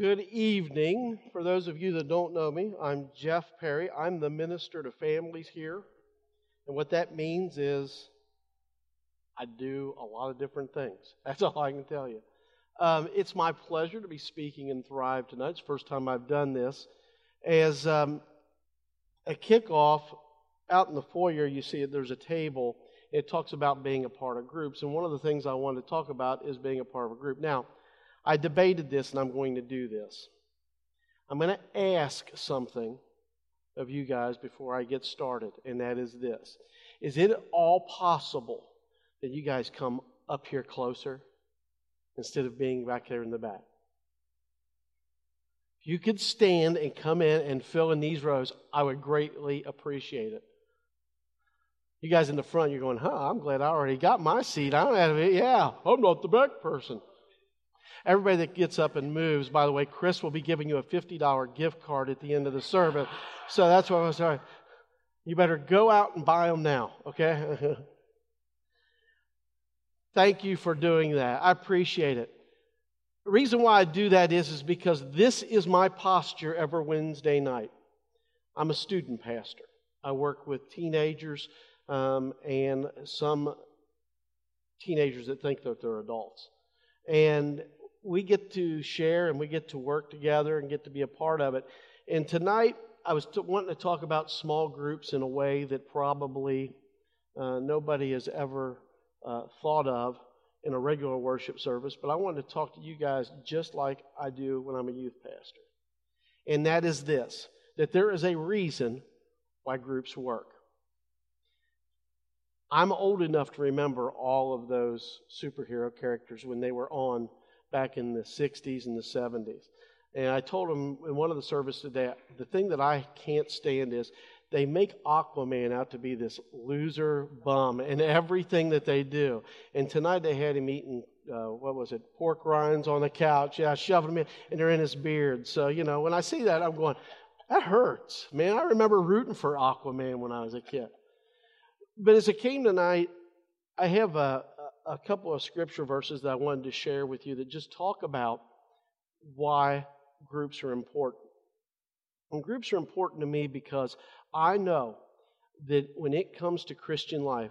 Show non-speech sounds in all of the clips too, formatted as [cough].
Good evening. For those of you that don't know me, I'm Jeff Perry. I'm the minister to families here. And what that means is I do a lot of different things. [laughs] That's all I can tell you. Um, it's my pleasure to be speaking in Thrive tonight. It's the first time I've done this. As um, a kickoff, out in the foyer, you see there's a table. It talks about being a part of groups. And one of the things I want to talk about is being a part of a group. Now, I debated this and I'm going to do this. I'm going to ask something of you guys before I get started, and that is this Is it all possible that you guys come up here closer instead of being back there in the back? If you could stand and come in and fill in these rows, I would greatly appreciate it. You guys in the front, you're going, huh, I'm glad I already got my seat. I don't have it. Yeah, I'm not the back person. Everybody that gets up and moves, by the way, Chris will be giving you a $50 gift card at the end of the service. So that's what I was saying. You better go out and buy them now, okay? [laughs] Thank you for doing that. I appreciate it. The reason why I do that is, is because this is my posture every Wednesday night. I'm a student pastor. I work with teenagers um, and some teenagers that think that they're adults. And we get to share and we get to work together and get to be a part of it. And tonight, I was t- wanting to talk about small groups in a way that probably uh, nobody has ever uh, thought of in a regular worship service, but I wanted to talk to you guys just like I do when I'm a youth pastor. And that is this that there is a reason why groups work. I'm old enough to remember all of those superhero characters when they were on back in the 60s and the 70s. And I told them in one of the services today, the thing that I can't stand is they make Aquaman out to be this loser bum in everything that they do. And tonight they had him eating, uh, what was it, pork rinds on the couch. Yeah, shoving them in, and they're in his beard. So, you know, when I see that, I'm going, that hurts. Man, I remember rooting for Aquaman when I was a kid. But as it came tonight, I have a, a couple of scripture verses that I wanted to share with you that just talk about why groups are important. And groups are important to me because I know that when it comes to Christian life,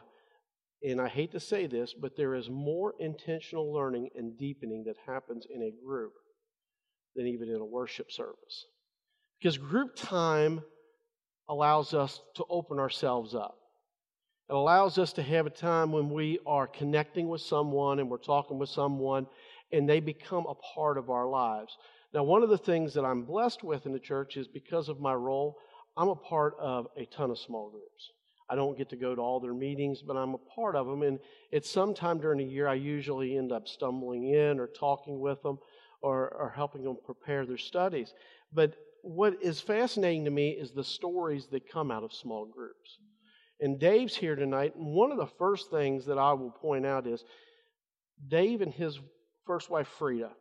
and I hate to say this, but there is more intentional learning and deepening that happens in a group than even in a worship service. Because group time allows us to open ourselves up. It allows us to have a time when we are connecting with someone and we're talking with someone and they become a part of our lives. Now, one of the things that I'm blessed with in the church is because of my role, I'm a part of a ton of small groups. I don't get to go to all their meetings, but I'm a part of them. And it's sometime during the year I usually end up stumbling in or talking with them or, or helping them prepare their studies. But what is fascinating to me is the stories that come out of small groups. And Dave's here tonight. And one of the first things that I will point out is Dave and his first wife, Frida,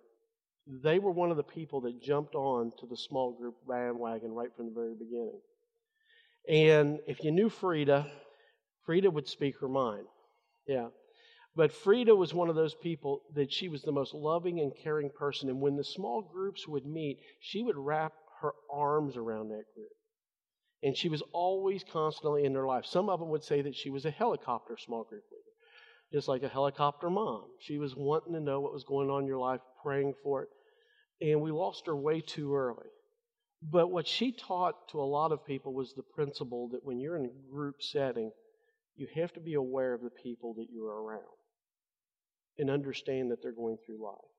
they were one of the people that jumped on to the small group bandwagon right from the very beginning. And if you knew Frida, Frida would speak her mind. Yeah. But Frida was one of those people that she was the most loving and caring person. And when the small groups would meet, she would wrap her arms around that group. And she was always constantly in their life. Some of them would say that she was a helicopter small group leader, just like a helicopter mom. She was wanting to know what was going on in your life, praying for it. And we lost her way too early. But what she taught to a lot of people was the principle that when you're in a group setting, you have to be aware of the people that you are around and understand that they're going through life.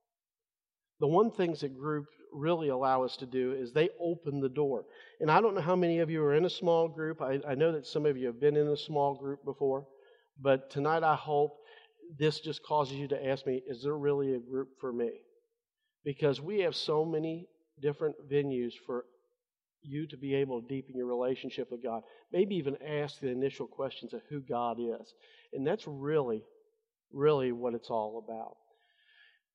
The one things that group really allow us to do is they open the door. And I don't know how many of you are in a small group. I, I know that some of you have been in a small group before. But tonight I hope this just causes you to ask me, is there really a group for me? Because we have so many different venues for you to be able to deepen your relationship with God. Maybe even ask the initial questions of who God is. And that's really, really what it's all about.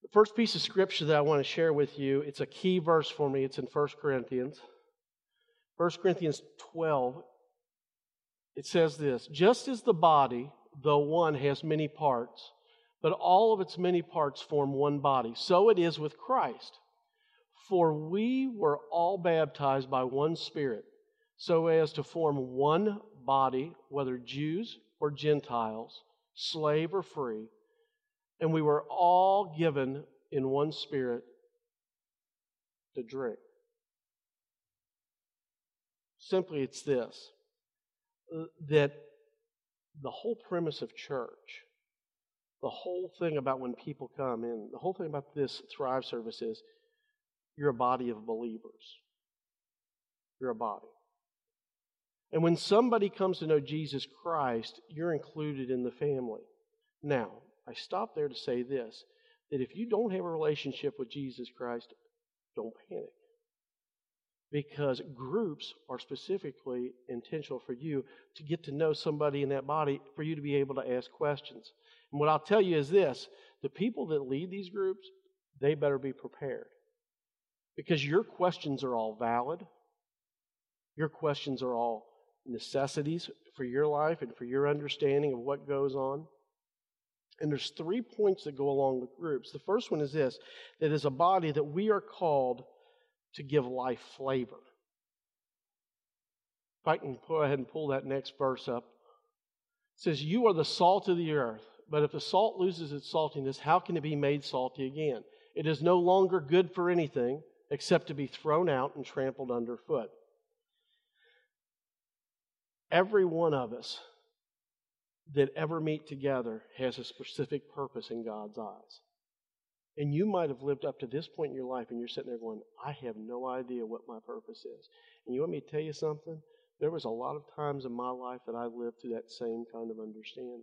The first piece of scripture that I want to share with you, it's a key verse for me. It's in 1 Corinthians. 1 Corinthians 12. It says this Just as the body, though one, has many parts, but all of its many parts form one body, so it is with Christ. For we were all baptized by one Spirit, so as to form one body, whether Jews or Gentiles, slave or free, and we were all given in one Spirit to drink. Simply, it's this uh, that the whole premise of church, the whole thing about when people come in, the whole thing about this Thrive service is you're a body of believers. You're a body. And when somebody comes to know Jesus Christ, you're included in the family. Now, I stop there to say this that if you don't have a relationship with Jesus Christ, don't panic. Because groups are specifically intentional for you to get to know somebody in that body, for you to be able to ask questions. And what I'll tell you is this the people that lead these groups, they better be prepared. Because your questions are all valid, your questions are all necessities for your life and for your understanding of what goes on. And there's three points that go along with groups. The first one is this that as a body that we are called to give life flavor. If I can go ahead and pull that next verse up. It says, You are the salt of the earth, but if the salt loses its saltiness, how can it be made salty again? It is no longer good for anything except to be thrown out and trampled underfoot. Every one of us that ever meet together has a specific purpose in God's eyes. And you might have lived up to this point in your life and you're sitting there going, I have no idea what my purpose is. And you want me to tell you something? There was a lot of times in my life that I lived through that same kind of understanding.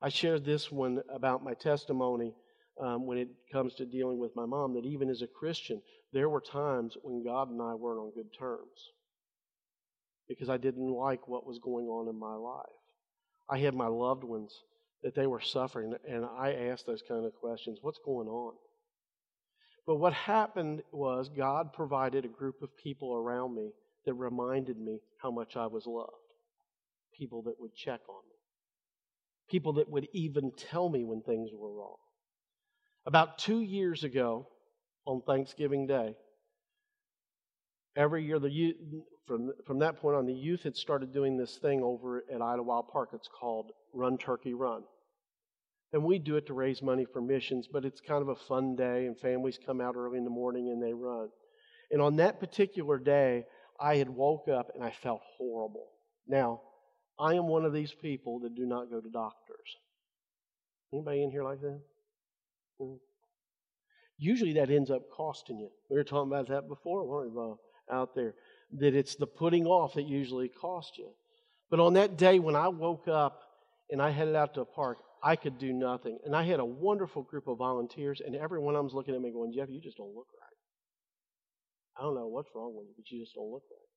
I shared this one about my testimony um, when it comes to dealing with my mom that even as a Christian, there were times when God and I weren't on good terms because I didn't like what was going on in my life. I had my loved ones that they were suffering, and I asked those kind of questions what's going on? But what happened was God provided a group of people around me that reminded me how much I was loved. People that would check on me. People that would even tell me when things were wrong. About two years ago, on Thanksgiving Day, every year the youth, from from that point on, the youth had started doing this thing over at Idlewild Park. It's called Run Turkey Run, and we do it to raise money for missions. But it's kind of a fun day, and families come out early in the morning and they run. And on that particular day, I had woke up and I felt horrible. Now, I am one of these people that do not go to doctors. Anybody in here like that? Mm-hmm. Usually that ends up costing you. We were talking about that before, weren't we, out there? That it's the putting off that usually costs you. But on that day when I woke up and I headed out to a park, I could do nothing. And I had a wonderful group of volunteers, and every one of them was looking at me going, Jeff, you just don't look right. I don't know what's wrong with you, but you just don't look right.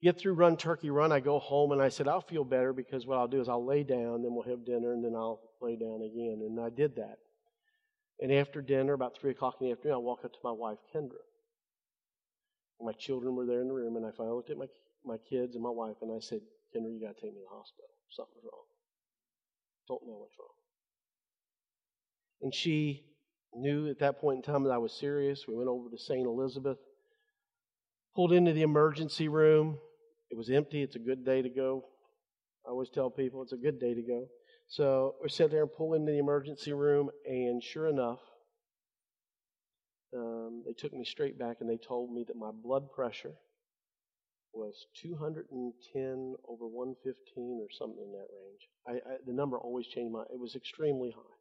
Get through Run Turkey Run, I go home and I said, I'll feel better because what I'll do is I'll lay down, then we'll have dinner, and then I'll lay down again. And I did that. And after dinner, about 3 o'clock in the afternoon, I walk up to my wife, Kendra. My children were there in the room, and I finally looked at my, my kids and my wife, and I said, Kendra, you got to take me to the hospital. Something's wrong. Don't know what's wrong. And she knew at that point in time that I was serious. We went over to St. Elizabeth, pulled into the emergency room. It was empty. It's a good day to go. I always tell people it's a good day to go. So we sat there and pulled into the emergency room, and sure enough, um, they took me straight back and they told me that my blood pressure was 210 over 115 or something in that range. I, I, the number always changed my. It was extremely high.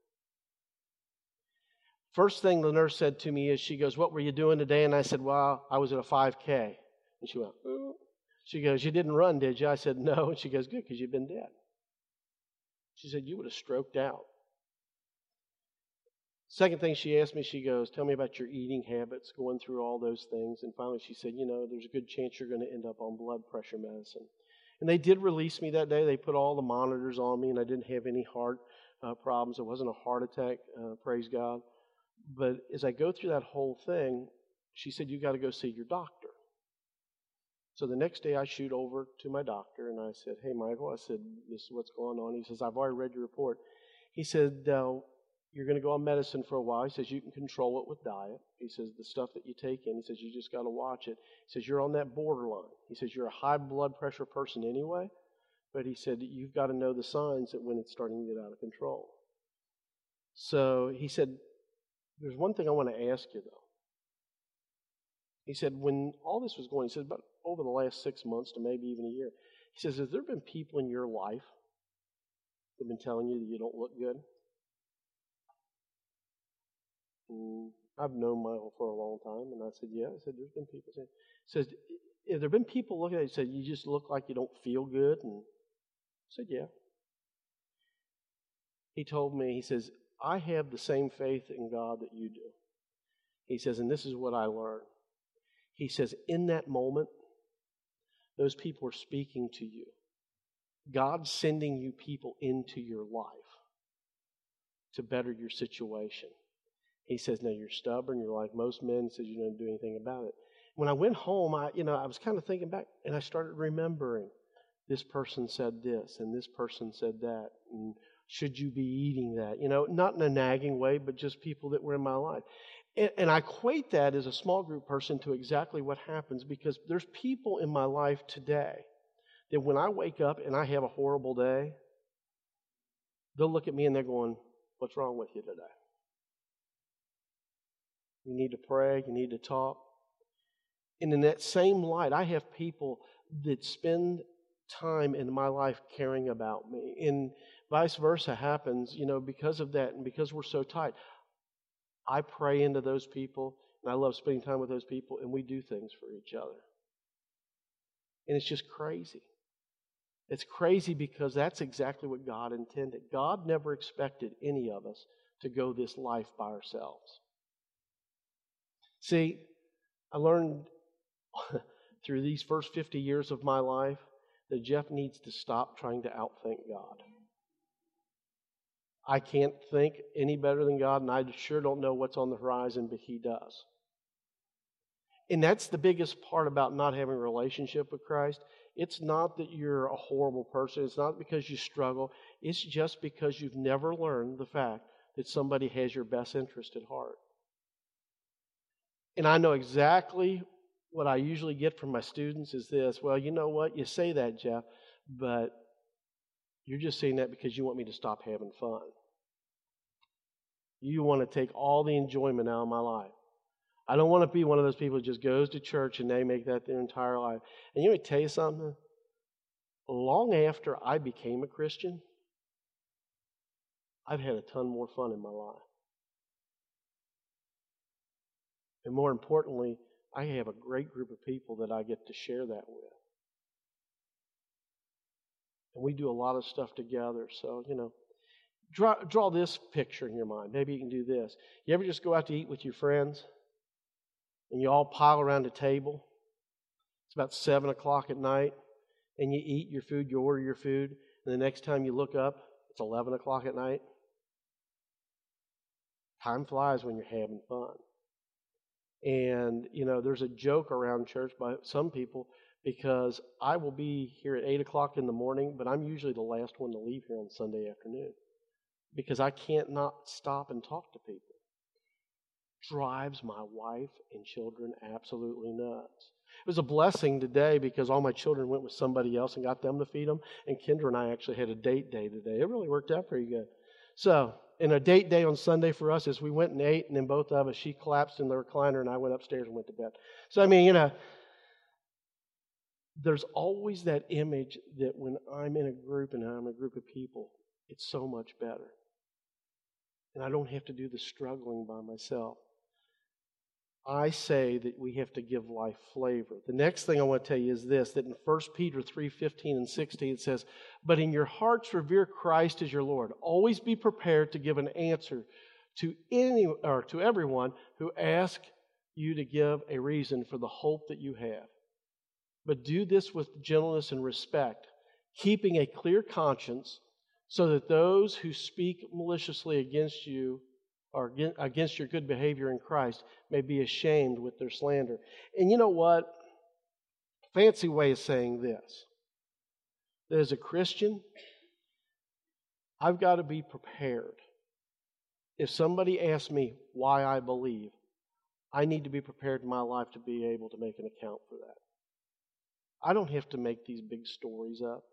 First thing the nurse said to me is, she goes, "What were you doing today?" And I said, "Well, I was at a 5K." And she went, Ooh. "She goes, you didn't run, did you?" I said, "No." And she goes, "Good, because you've been dead." She said, You would have stroked out. Second thing she asked me, she goes, Tell me about your eating habits, going through all those things. And finally, she said, You know, there's a good chance you're going to end up on blood pressure medicine. And they did release me that day. They put all the monitors on me, and I didn't have any heart uh, problems. It wasn't a heart attack, uh, praise God. But as I go through that whole thing, she said, You got to go see your doctor. So the next day I shoot over to my doctor and I said, Hey, Michael, I said, This is what's going on. He says, I've already read your report. He said, uh, you're going to go on medicine for a while. He says you can control it with diet. He says the stuff that you take in, he says you just got to watch it. He says you're on that borderline. He says you're a high blood pressure person anyway, but he said you've got to know the signs that when it's starting to get out of control. So he said, there's one thing I want to ask you though. He said, when all this was going, he said, about over the last six months to maybe even a year, he says, Has there been people in your life that have been telling you that you don't look good? And I've known Michael for a long time, and I said, Yeah. I said, There's been people saying, says, Have there been people looking at you said, You just look like you don't feel good? And I said, Yeah. He told me, He says, I have the same faith in God that you do. He says, and this is what I learned. He says, in that moment, those people are speaking to you. God's sending you people into your life to better your situation. He says, now you're stubborn, you're like most men, says you don't do anything about it. When I went home, I, you know, I was kind of thinking back and I started remembering this person said this and this person said that. And should you be eating that? You know, not in a nagging way, but just people that were in my life. And, and I equate that as a small group person to exactly what happens because there's people in my life today that when I wake up and I have a horrible day, they'll look at me and they're going, What's wrong with you today? You need to pray, you need to talk. And in that same light, I have people that spend time in my life caring about me. And vice versa happens, you know, because of that and because we're so tight. I pray into those people, and I love spending time with those people, and we do things for each other. And it's just crazy. It's crazy because that's exactly what God intended. God never expected any of us to go this life by ourselves. See, I learned [laughs] through these first 50 years of my life that Jeff needs to stop trying to outthink God. I can't think any better than God, and I sure don't know what's on the horizon, but He does. And that's the biggest part about not having a relationship with Christ. It's not that you're a horrible person. It's not because you struggle. It's just because you've never learned the fact that somebody has your best interest at heart. And I know exactly what I usually get from my students is this well, you know what? You say that, Jeff, but you're just saying that because you want me to stop having fun. You want to take all the enjoyment out of my life. I don't want to be one of those people who just goes to church and they make that their entire life. And you know, tell you something. Long after I became a Christian, I've had a ton more fun in my life. And more importantly, I have a great group of people that I get to share that with. And we do a lot of stuff together. So, you know, draw, draw this picture in your mind. Maybe you can do this. You ever just go out to eat with your friends and you all pile around a table? It's about 7 o'clock at night and you eat your food, you order your food, and the next time you look up, it's 11 o'clock at night. Time flies when you're having fun. And, you know, there's a joke around church by some people because I will be here at 8 o'clock in the morning, but I'm usually the last one to leave here on Sunday afternoon because I can't not stop and talk to people. Drives my wife and children absolutely nuts. It was a blessing today because all my children went with somebody else and got them to feed them. And Kendra and I actually had a date day today. It really worked out pretty good. So, in a date day on Sunday for us is we went and ate, and then both of us, she collapsed in the recliner, and I went upstairs and went to bed. So, I mean, you know, there's always that image that when I'm in a group and I'm a group of people, it's so much better. And I don't have to do the struggling by myself. I say that we have to give life flavor. The next thing I want to tell you is this that in 1 Peter 3 15 and 16 it says, But in your hearts revere Christ as your Lord. Always be prepared to give an answer to any or to everyone who asks you to give a reason for the hope that you have. But do this with gentleness and respect, keeping a clear conscience, so that those who speak maliciously against you or against your good behavior in Christ may be ashamed with their slander. And you know what? Fancy way of saying this that as a Christian, I've got to be prepared if somebody asks me why I believe, I need to be prepared in my life to be able to make an account for that. I don't have to make these big stories up.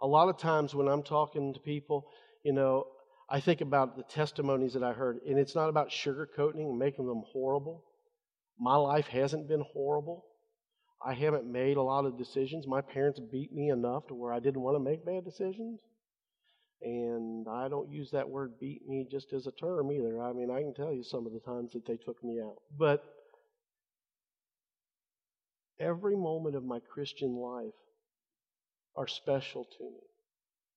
A lot of times when I'm talking to people, you know, I think about the testimonies that I heard, and it's not about sugarcoating and making them horrible. My life hasn't been horrible. I haven't made a lot of decisions. My parents beat me enough to where I didn't want to make bad decisions. And I don't use that word beat me just as a term either. I mean, I can tell you some of the times that they took me out. But every moment of my Christian life are special to me.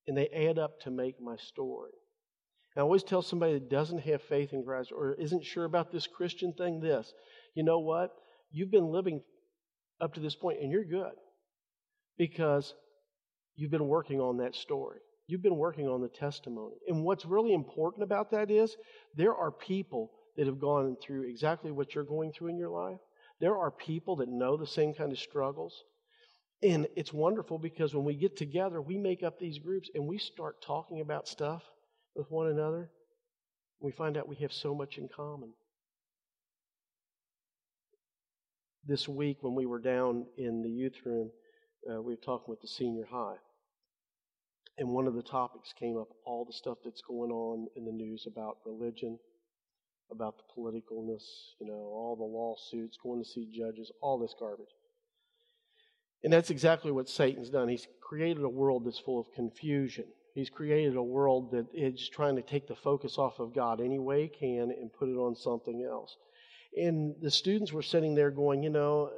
And they add up to make my story. I always tell somebody that doesn't have faith in Christ or isn't sure about this Christian thing this. You know what? You've been living up to this point and you're good because you've been working on that story. You've been working on the testimony. And what's really important about that is there are people that have gone through exactly what you're going through in your life. There are people that know the same kind of struggles. And it's wonderful because when we get together, we make up these groups and we start talking about stuff with one another. We find out we have so much in common. This week, when we were down in the youth room, uh, we were talking with the senior high. And one of the topics came up all the stuff that's going on in the news about religion, about the politicalness, you know, all the lawsuits, going to see judges, all this garbage. And that's exactly what Satan's done. He's created a world that's full of confusion. He's created a world that is trying to take the focus off of God any way he can and put it on something else. And the students were sitting there going, you know,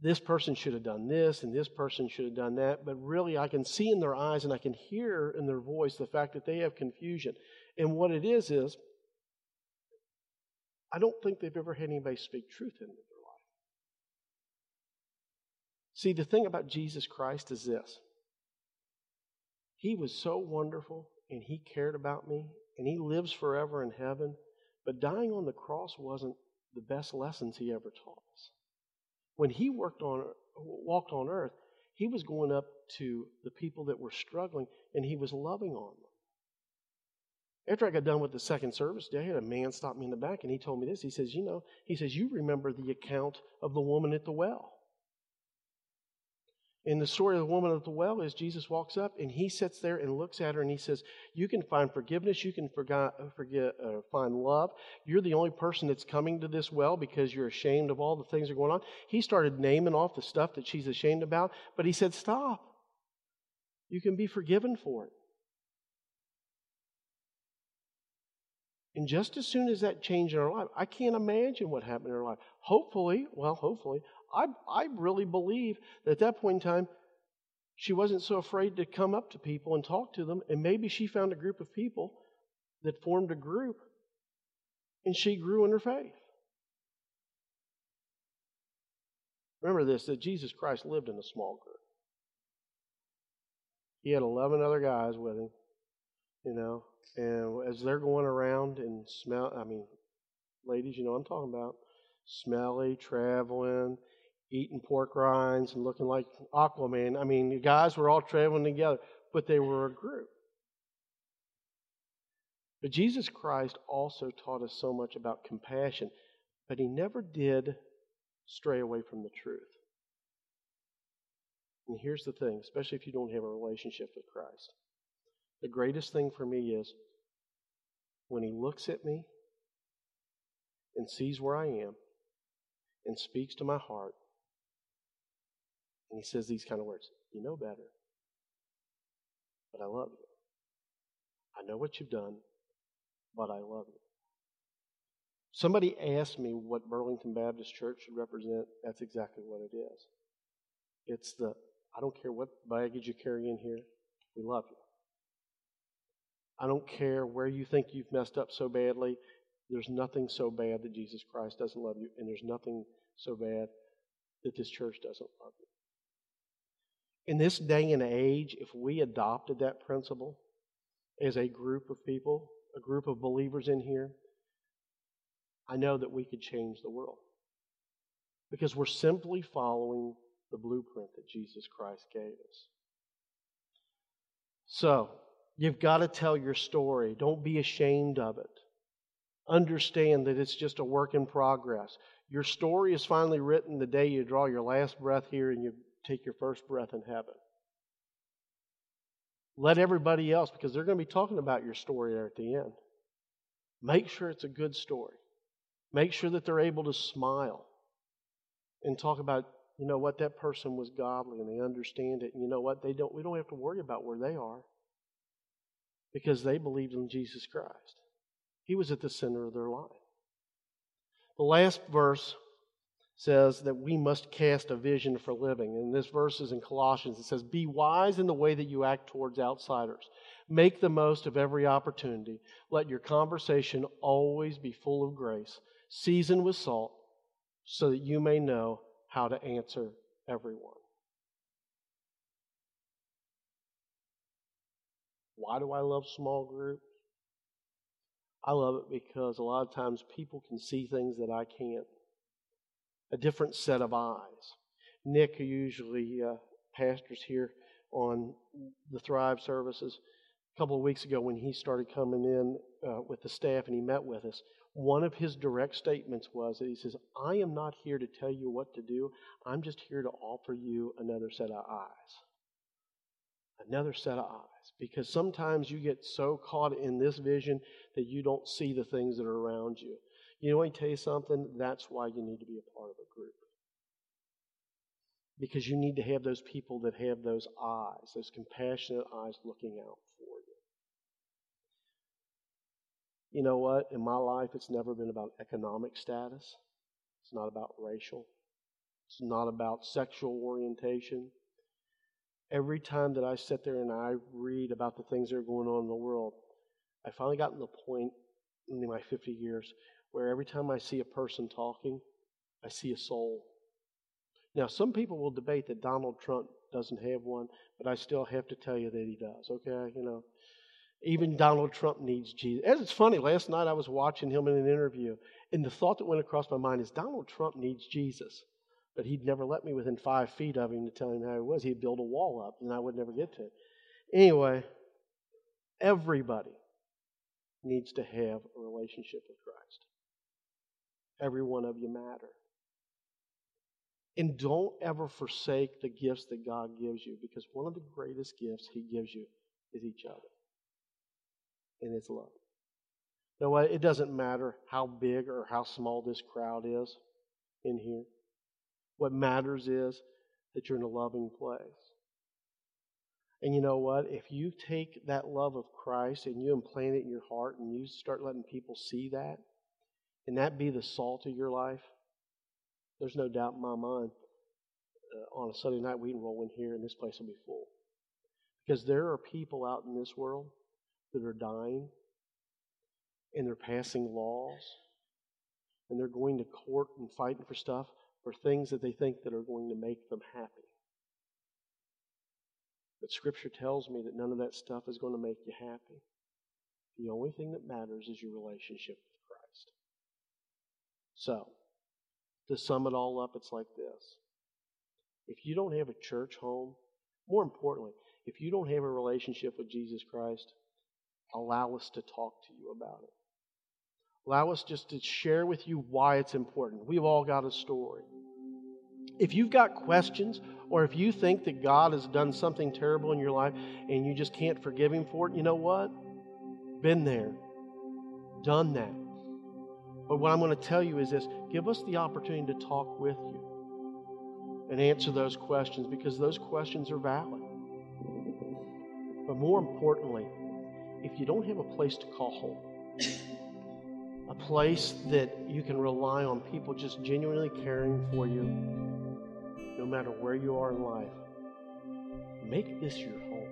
this person should have done this and this person should have done that. But really, I can see in their eyes and I can hear in their voice the fact that they have confusion. And what it is, is I don't think they've ever had anybody speak truth into their life. See, the thing about Jesus Christ is this He was so wonderful and He cared about me and He lives forever in heaven. But dying on the cross wasn't the best lessons He ever taught us. When he worked on, walked on earth, he was going up to the people that were struggling and he was loving on them. After I got done with the second service day, I had a man stop me in the back and he told me this. He says, You know, he says, You remember the account of the woman at the well. In the story of the woman at the well is Jesus walks up and he sits there and looks at her and he says, "You can find forgiveness, you can forget, forget uh, find love. You're the only person that's coming to this well because you're ashamed of all the things that are going on." He started naming off the stuff that she's ashamed about, but he said, "Stop. You can be forgiven for it." And just as soon as that changed in her life, I can't imagine what happened in her life. Hopefully, well, hopefully, I, I really believe that at that point in time, she wasn't so afraid to come up to people and talk to them. And maybe she found a group of people that formed a group and she grew in her faith. Remember this that Jesus Christ lived in a small group. He had 11 other guys with him, you know, and as they're going around and smell, I mean, ladies, you know I'm talking about, smelly, traveling, eating pork rinds and looking like Aquaman. I mean, the guys were all traveling together, but they were a group. But Jesus Christ also taught us so much about compassion, but he never did stray away from the truth. And here's the thing, especially if you don't have a relationship with Christ. The greatest thing for me is when he looks at me and sees where I am and speaks to my heart and he says these kind of words You know better, but I love you. I know what you've done, but I love you. Somebody asked me what Burlington Baptist Church should represent. That's exactly what it is. It's the, I don't care what baggage you carry in here, we love you. I don't care where you think you've messed up so badly. There's nothing so bad that Jesus Christ doesn't love you, and there's nothing so bad that this church doesn't love you. In this day and age, if we adopted that principle as a group of people, a group of believers in here, I know that we could change the world. Because we're simply following the blueprint that Jesus Christ gave us. So, you've got to tell your story. Don't be ashamed of it. Understand that it's just a work in progress. Your story is finally written the day you draw your last breath here and you take your first breath in heaven. Let everybody else, because they're going to be talking about your story there at the end. Make sure it's a good story. Make sure that they're able to smile and talk about, you know what, that person was godly and they understand it. And you know what, they don't we don't have to worry about where they are. Because they believed in Jesus Christ. He was at the center of their life. The last verse says that we must cast a vision for living. And this verse is in Colossians. It says, Be wise in the way that you act towards outsiders. Make the most of every opportunity. Let your conversation always be full of grace, seasoned with salt, so that you may know how to answer everyone. Why do I love small groups? I love it because a lot of times people can see things that I can't. A different set of eyes. Nick, who usually uh, pastors here on the Thrive services, a couple of weeks ago when he started coming in uh, with the staff and he met with us, one of his direct statements was that he says, I am not here to tell you what to do. I'm just here to offer you another set of eyes. Another set of eyes. Because sometimes you get so caught in this vision that you don't see the things that are around you. You know, I tell you something? That's why you need to be a part of a group. Because you need to have those people that have those eyes, those compassionate eyes looking out for you. You know what? In my life, it's never been about economic status. It's not about racial. It's not about sexual orientation every time that I sit there and I read about the things that are going on in the world, I finally got to the point in my 50 years where every time I see a person talking, I see a soul. Now, some people will debate that Donald Trump doesn't have one, but I still have to tell you that he does, okay? You know, even Donald Trump needs Jesus. As it's funny, last night I was watching him in an interview, and the thought that went across my mind is Donald Trump needs Jesus. But he'd never let me within five feet of him to tell him how he was. He'd build a wall up, and I would never get to it. Anyway, everybody needs to have a relationship with Christ. Every one of you matter. And don't ever forsake the gifts that God gives you because one of the greatest gifts He gives you is each other. And it's love. What? It doesn't matter how big or how small this crowd is in here. What matters is that you're in a loving place. And you know what? If you take that love of Christ and you implant it in your heart and you start letting people see that, and that be the salt of your life, there's no doubt in my mind uh, on a Sunday night we can roll in here and this place will be full. Because there are people out in this world that are dying and they're passing laws and they're going to court and fighting for stuff for things that they think that are going to make them happy. But Scripture tells me that none of that stuff is going to make you happy. The only thing that matters is your relationship. So, to sum it all up, it's like this. If you don't have a church home, more importantly, if you don't have a relationship with Jesus Christ, allow us to talk to you about it. Allow us just to share with you why it's important. We've all got a story. If you've got questions, or if you think that God has done something terrible in your life and you just can't forgive Him for it, you know what? Been there, done that. But what I'm going to tell you is this give us the opportunity to talk with you and answer those questions because those questions are valid. But more importantly, if you don't have a place to call home, a place that you can rely on people just genuinely caring for you, no matter where you are in life. Make this your home.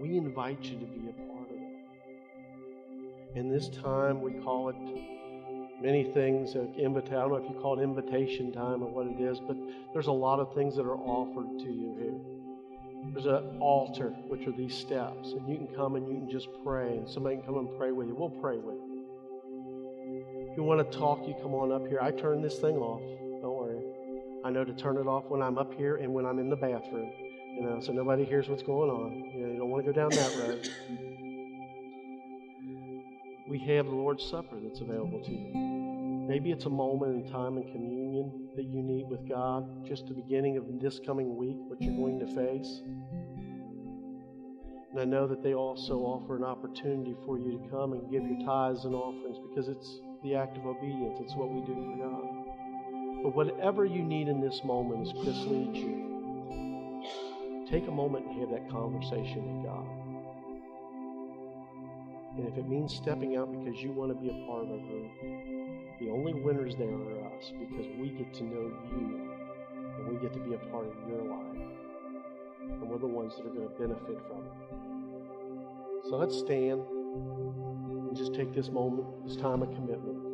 We invite you to be In this time, we call it many things. Uh, invita- I don't know if you call it invitation time or what it is, but there's a lot of things that are offered to you here. There's an altar, which are these steps, and you can come and you can just pray, and somebody can come and pray with you. We'll pray with you. If you want to talk, you come on up here. I turn this thing off. Don't worry. I know to turn it off when I'm up here and when I'm in the bathroom. You know, so nobody hears what's going on. You, know, you don't want to go down that road. We have the Lord's Supper that's available to you. Maybe it's a moment in time in communion that you need with God, just the beginning of this coming week, what you're going to face. And I know that they also offer an opportunity for you to come and give your tithes and offerings because it's the act of obedience. It's what we do for God. But whatever you need in this moment as Chris leads you, take a moment and have that conversation with God. And if it means stepping out because you want to be a part of a group, the only winners there are us because we get to know you and we get to be a part of your life. And we're the ones that are going to benefit from it. So let's stand and just take this moment, this time of commitment.